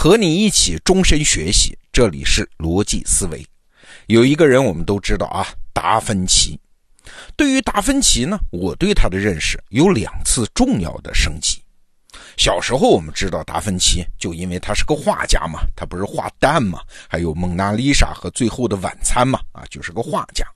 和你一起终身学习，这里是逻辑思维。有一个人我们都知道啊，达芬奇。对于达芬奇呢，我对他的认识有两次重要的升级。小时候我们知道达芬奇，就因为他是个画家嘛，他不是画蛋嘛，还有蒙娜丽莎和最后的晚餐嘛，啊，就是个画家。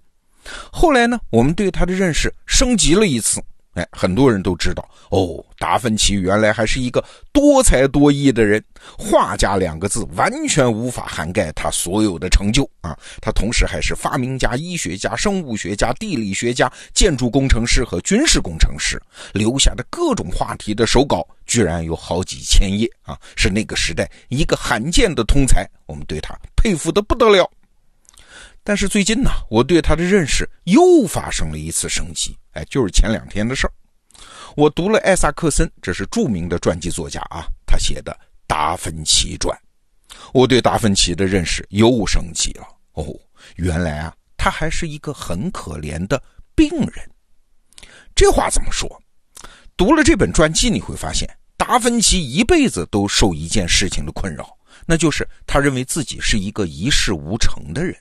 后来呢，我们对他的认识升级了一次。哎，很多人都知道哦，达芬奇原来还是一个多才多艺的人。画家两个字完全无法涵盖他所有的成就啊！他同时还是发明家、医学家、生物学家、地理学家、建筑工程师和军事工程师，留下的各种话题的手稿居然有好几千页啊！是那个时代一个罕见的通才，我们对他佩服的不得了。但是最近呢，我对他的认识又发生了一次升级。哎，就是前两天的事儿。我读了艾萨克森，这是著名的传记作家啊，他写的《达芬奇传》，我对达芬奇的认识又升级了。哦，原来啊，他还是一个很可怜的病人。这话怎么说？读了这本传记，你会发现，达芬奇一辈子都受一件事情的困扰，那就是他认为自己是一个一事无成的人。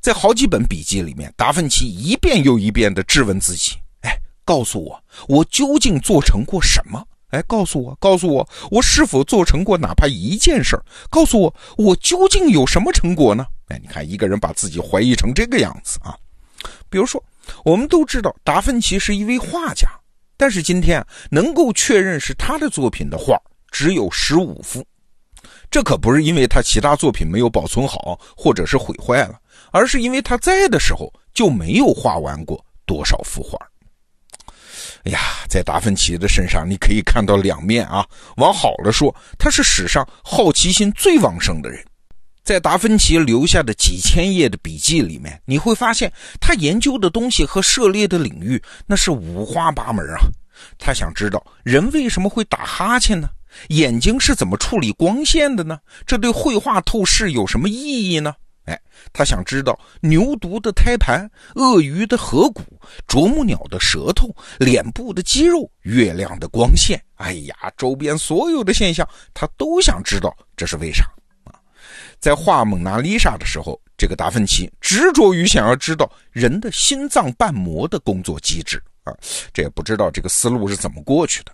在好几本笔记里面，达芬奇一遍又一遍地质问自己：“哎，告诉我，我究竟做成过什么？哎，告诉我，告诉我，我是否做成过哪怕一件事儿？告诉我，我究竟有什么成果呢？”哎，你看，一个人把自己怀疑成这个样子啊。比如说，我们都知道达芬奇是一位画家，但是今天能够确认是他的作品的画只有十五幅。这可不是因为他其他作品没有保存好，或者是毁坏了。而是因为他在的时候就没有画完过多少幅画。哎呀，在达芬奇的身上你可以看到两面啊。往好了说，他是史上好奇心最旺盛的人。在达芬奇留下的几千页的笔记里面，你会发现他研究的东西和涉猎的领域那是五花八门啊。他想知道人为什么会打哈欠呢？眼睛是怎么处理光线的呢？这对绘画透视有什么意义呢？哎，他想知道牛犊的胎盘、鳄鱼的颌骨、啄木鸟的舌头、脸部的肌肉、月亮的光线。哎呀，周边所有的现象，他都想知道这是为啥啊？在画蒙娜丽莎的时候，这个达芬奇执着于想要知道人的心脏瓣膜的工作机制啊，这也不知道这个思路是怎么过去的。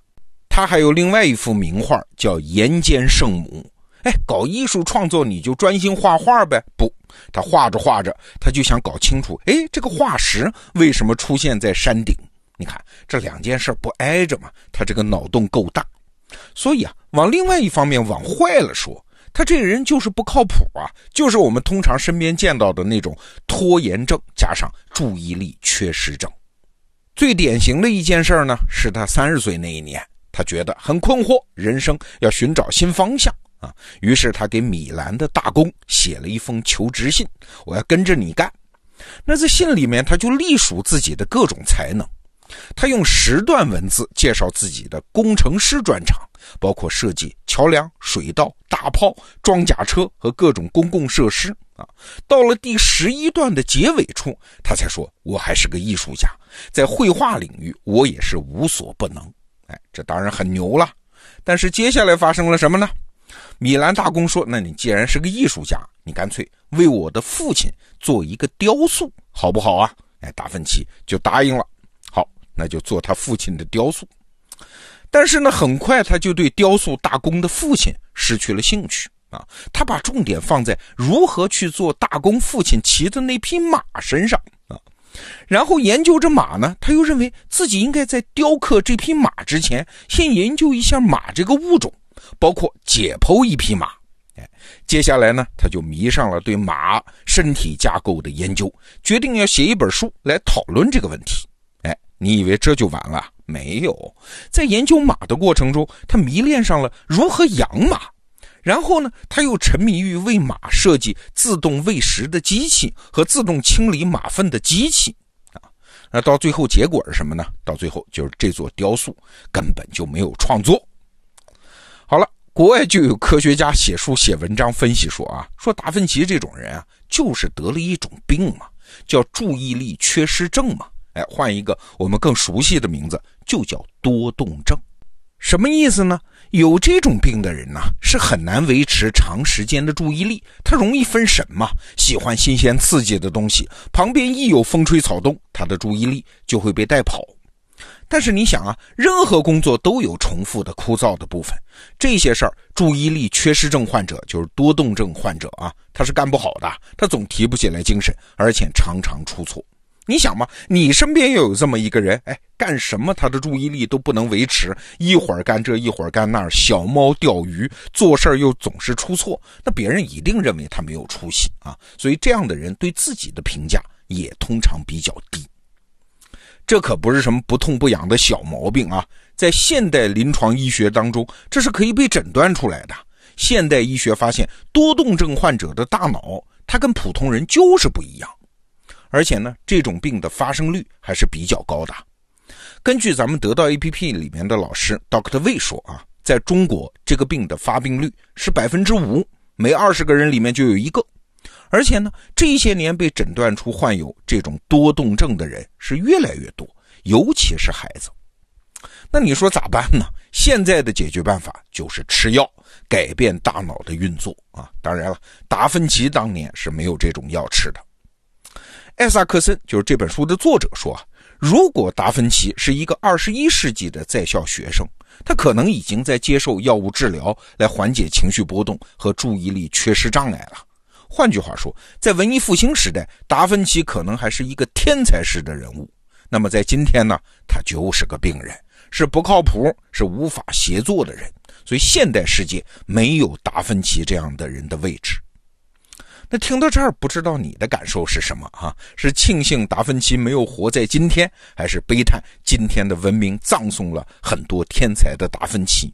他还有另外一幅名画叫《岩间圣母》。哎，搞艺术创作你就专心画画呗？不，他画着画着，他就想搞清楚，哎，这个化石为什么出现在山顶？你看这两件事不挨着吗？他这个脑洞够大，所以啊，往另外一方面往坏了说，他这个人就是不靠谱啊，就是我们通常身边见到的那种拖延症加上注意力缺失症。最典型的一件事呢，是他三十岁那一年，他觉得很困惑，人生要寻找新方向。啊，于是他给米兰的大公写了一封求职信，我要跟着你干。那在信里面，他就隶属自己的各种才能，他用十段文字介绍自己的工程师专长，包括设计桥梁、水道、大炮、装甲车和各种公共设施。啊，到了第十一段的结尾处，他才说：“我还是个艺术家，在绘画领域，我也是无所不能。”哎，这当然很牛了。但是接下来发生了什么呢？米兰大公说：“那你既然是个艺术家，你干脆为我的父亲做一个雕塑，好不好啊？”哎，达芬奇就答应了。好，那就做他父亲的雕塑。但是呢，很快他就对雕塑大公的父亲失去了兴趣啊。他把重点放在如何去做大公父亲骑的那匹马身上啊。然后研究着马呢，他又认为自己应该在雕刻这匹马之前，先研究一下马这个物种。包括解剖一匹马，哎，接下来呢，他就迷上了对马身体架构的研究，决定要写一本书来讨论这个问题。哎，你以为这就完了？没有，在研究马的过程中，他迷恋上了如何养马，然后呢，他又沉迷于为马设计自动喂食的机器和自动清理马粪的机器啊。那到最后结果是什么呢？到最后就是这座雕塑根本就没有创作。好了，国外就有科学家写书写文章分析说啊，说达芬奇这种人啊，就是得了一种病嘛，叫注意力缺失症嘛。哎，换一个我们更熟悉的名字，就叫多动症。什么意思呢？有这种病的人呢，是很难维持长时间的注意力，他容易分神嘛，喜欢新鲜刺激的东西，旁边一有风吹草动，他的注意力就会被带跑。但是你想啊，任何工作都有重复的枯燥的部分，这些事儿，注意力缺失症患者就是多动症患者啊，他是干不好的，他总提不起来精神，而且常常出错。你想嘛，你身边又有这么一个人，哎，干什么他的注意力都不能维持，一会儿干这一会儿干那儿，小猫钓鱼，做事儿又总是出错，那别人一定认为他没有出息啊。所以这样的人对自己的评价也通常比较低。这可不是什么不痛不痒的小毛病啊，在现代临床医学当中，这是可以被诊断出来的。现代医学发现，多动症患者的大脑，它跟普通人就是不一样。而且呢，这种病的发生率还是比较高的。根据咱们得到 APP 里面的老师 Doctor 魏说啊，在中国这个病的发病率是百分之五，每二十个人里面就有一个。而且呢，这些年被诊断出患有这种多动症的人是越来越多，尤其是孩子。那你说咋办呢？现在的解决办法就是吃药，改变大脑的运作啊。当然了，达芬奇当年是没有这种药吃的。艾萨克森就是这本书的作者说啊，如果达芬奇是一个二十一世纪的在校学生，他可能已经在接受药物治疗来缓解情绪波动和注意力缺失障碍了。换句话说，在文艺复兴时代，达芬奇可能还是一个天才式的人物。那么在今天呢，他就是个病人，是不靠谱，是无法协作的人。所以现代世界没有达芬奇这样的人的位置。那听到这儿，不知道你的感受是什么啊？是庆幸达芬奇没有活在今天，还是悲叹今天的文明葬送了很多天才的达芬奇？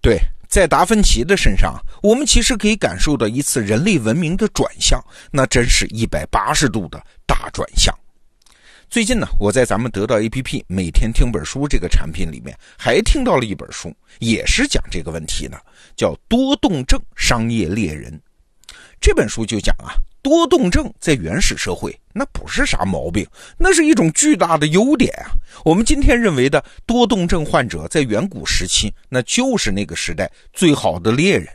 对，在达芬奇的身上，我们其实可以感受到一次人类文明的转向，那真是一百八十度的大转向。最近呢，我在咱们得到 APP 每天听本书这个产品里面，还听到了一本书，也是讲这个问题的，叫《多动症商业猎人》。这本书就讲啊，多动症在原始社会那不是啥毛病，那是一种巨大的优点啊。我们今天认为的多动症患者，在远古时期那就是那个时代最好的猎人。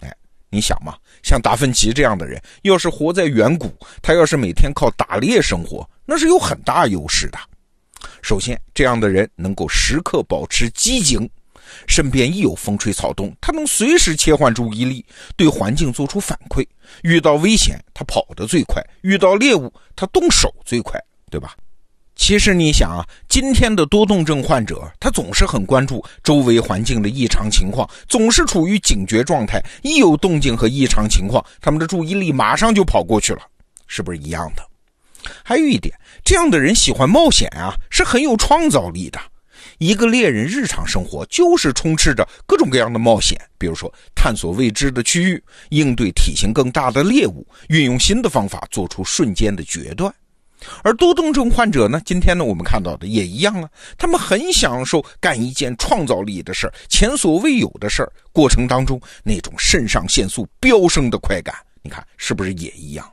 哎，你想嘛，像达芬奇这样的人，要是活在远古，他要是每天靠打猎生活，那是有很大优势的。首先，这样的人能够时刻保持机警。身边一有风吹草动，他能随时切换注意力，对环境做出反馈。遇到危险，他跑得最快；遇到猎物，他动手最快，对吧？其实你想啊，今天的多动症患者，他总是很关注周围环境的异常情况，总是处于警觉状态。一有动静和异常情况，他们的注意力马上就跑过去了，是不是一样的？还有一点，这样的人喜欢冒险啊，是很有创造力的。一个猎人日常生活就是充斥着各种各样的冒险，比如说探索未知的区域，应对体型更大的猎物，运用新的方法做出瞬间的决断。而多动症患者呢，今天呢我们看到的也一样啊，他们很享受干一件创造力的事儿、前所未有的事儿过程当中那种肾上腺素飙升的快感，你看是不是也一样？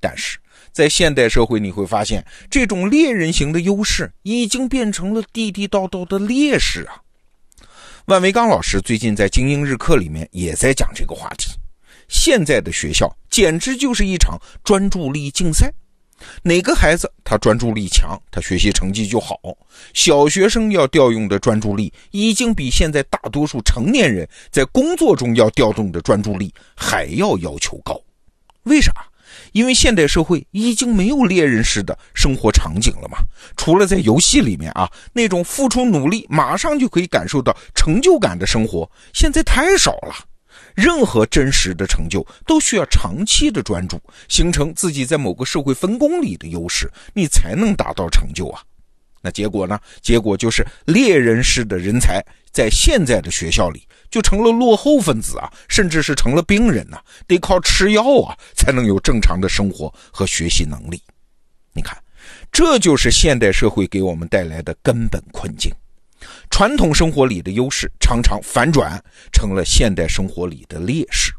但是。在现代社会，你会发现这种猎人型的优势已经变成了地地道道的劣势啊！万维刚老师最近在精英日课里面也在讲这个话题。现在的学校简直就是一场专注力竞赛，哪个孩子他专注力强，他学习成绩就好。小学生要调用的专注力，已经比现在大多数成年人在工作中要调动的专注力还要要求高。因为现代社会已经没有猎人式的生活场景了嘛，除了在游戏里面啊，那种付出努力马上就可以感受到成就感的生活，现在太少了。任何真实的成就都需要长期的专注，形成自己在某个社会分工里的优势，你才能达到成就啊。那结果呢？结果就是猎人式的人才在现在的学校里。就成了落后分子啊，甚至是成了病人呐，得靠吃药啊才能有正常的生活和学习能力。你看，这就是现代社会给我们带来的根本困境。传统生活里的优势常常反转成了现代生活里的劣势。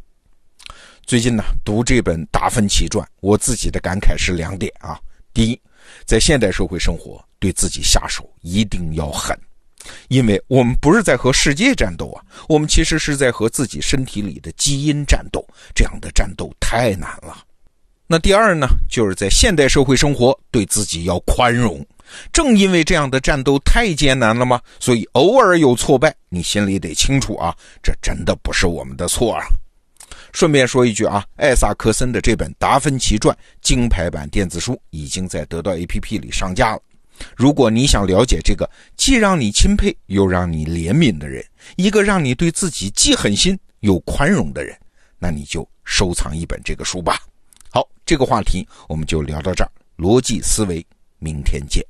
最近呢，读这本《达芬奇传》，我自己的感慨是两点啊：第一，在现代社会生活，对自己下手一定要狠。因为我们不是在和世界战斗啊，我们其实是在和自己身体里的基因战斗。这样的战斗太难了。那第二呢，就是在现代社会生活，对自己要宽容。正因为这样的战斗太艰难了吗？所以偶尔有挫败，你心里得清楚啊，这真的不是我们的错啊。顺便说一句啊，艾萨克森的这本《达芬奇传》金牌版电子书已经在得到 APP 里上架了。如果你想了解这个既让你钦佩又让你怜悯的人，一个让你对自己既狠心又宽容的人，那你就收藏一本这个书吧。好，这个话题我们就聊到这儿。逻辑思维，明天见。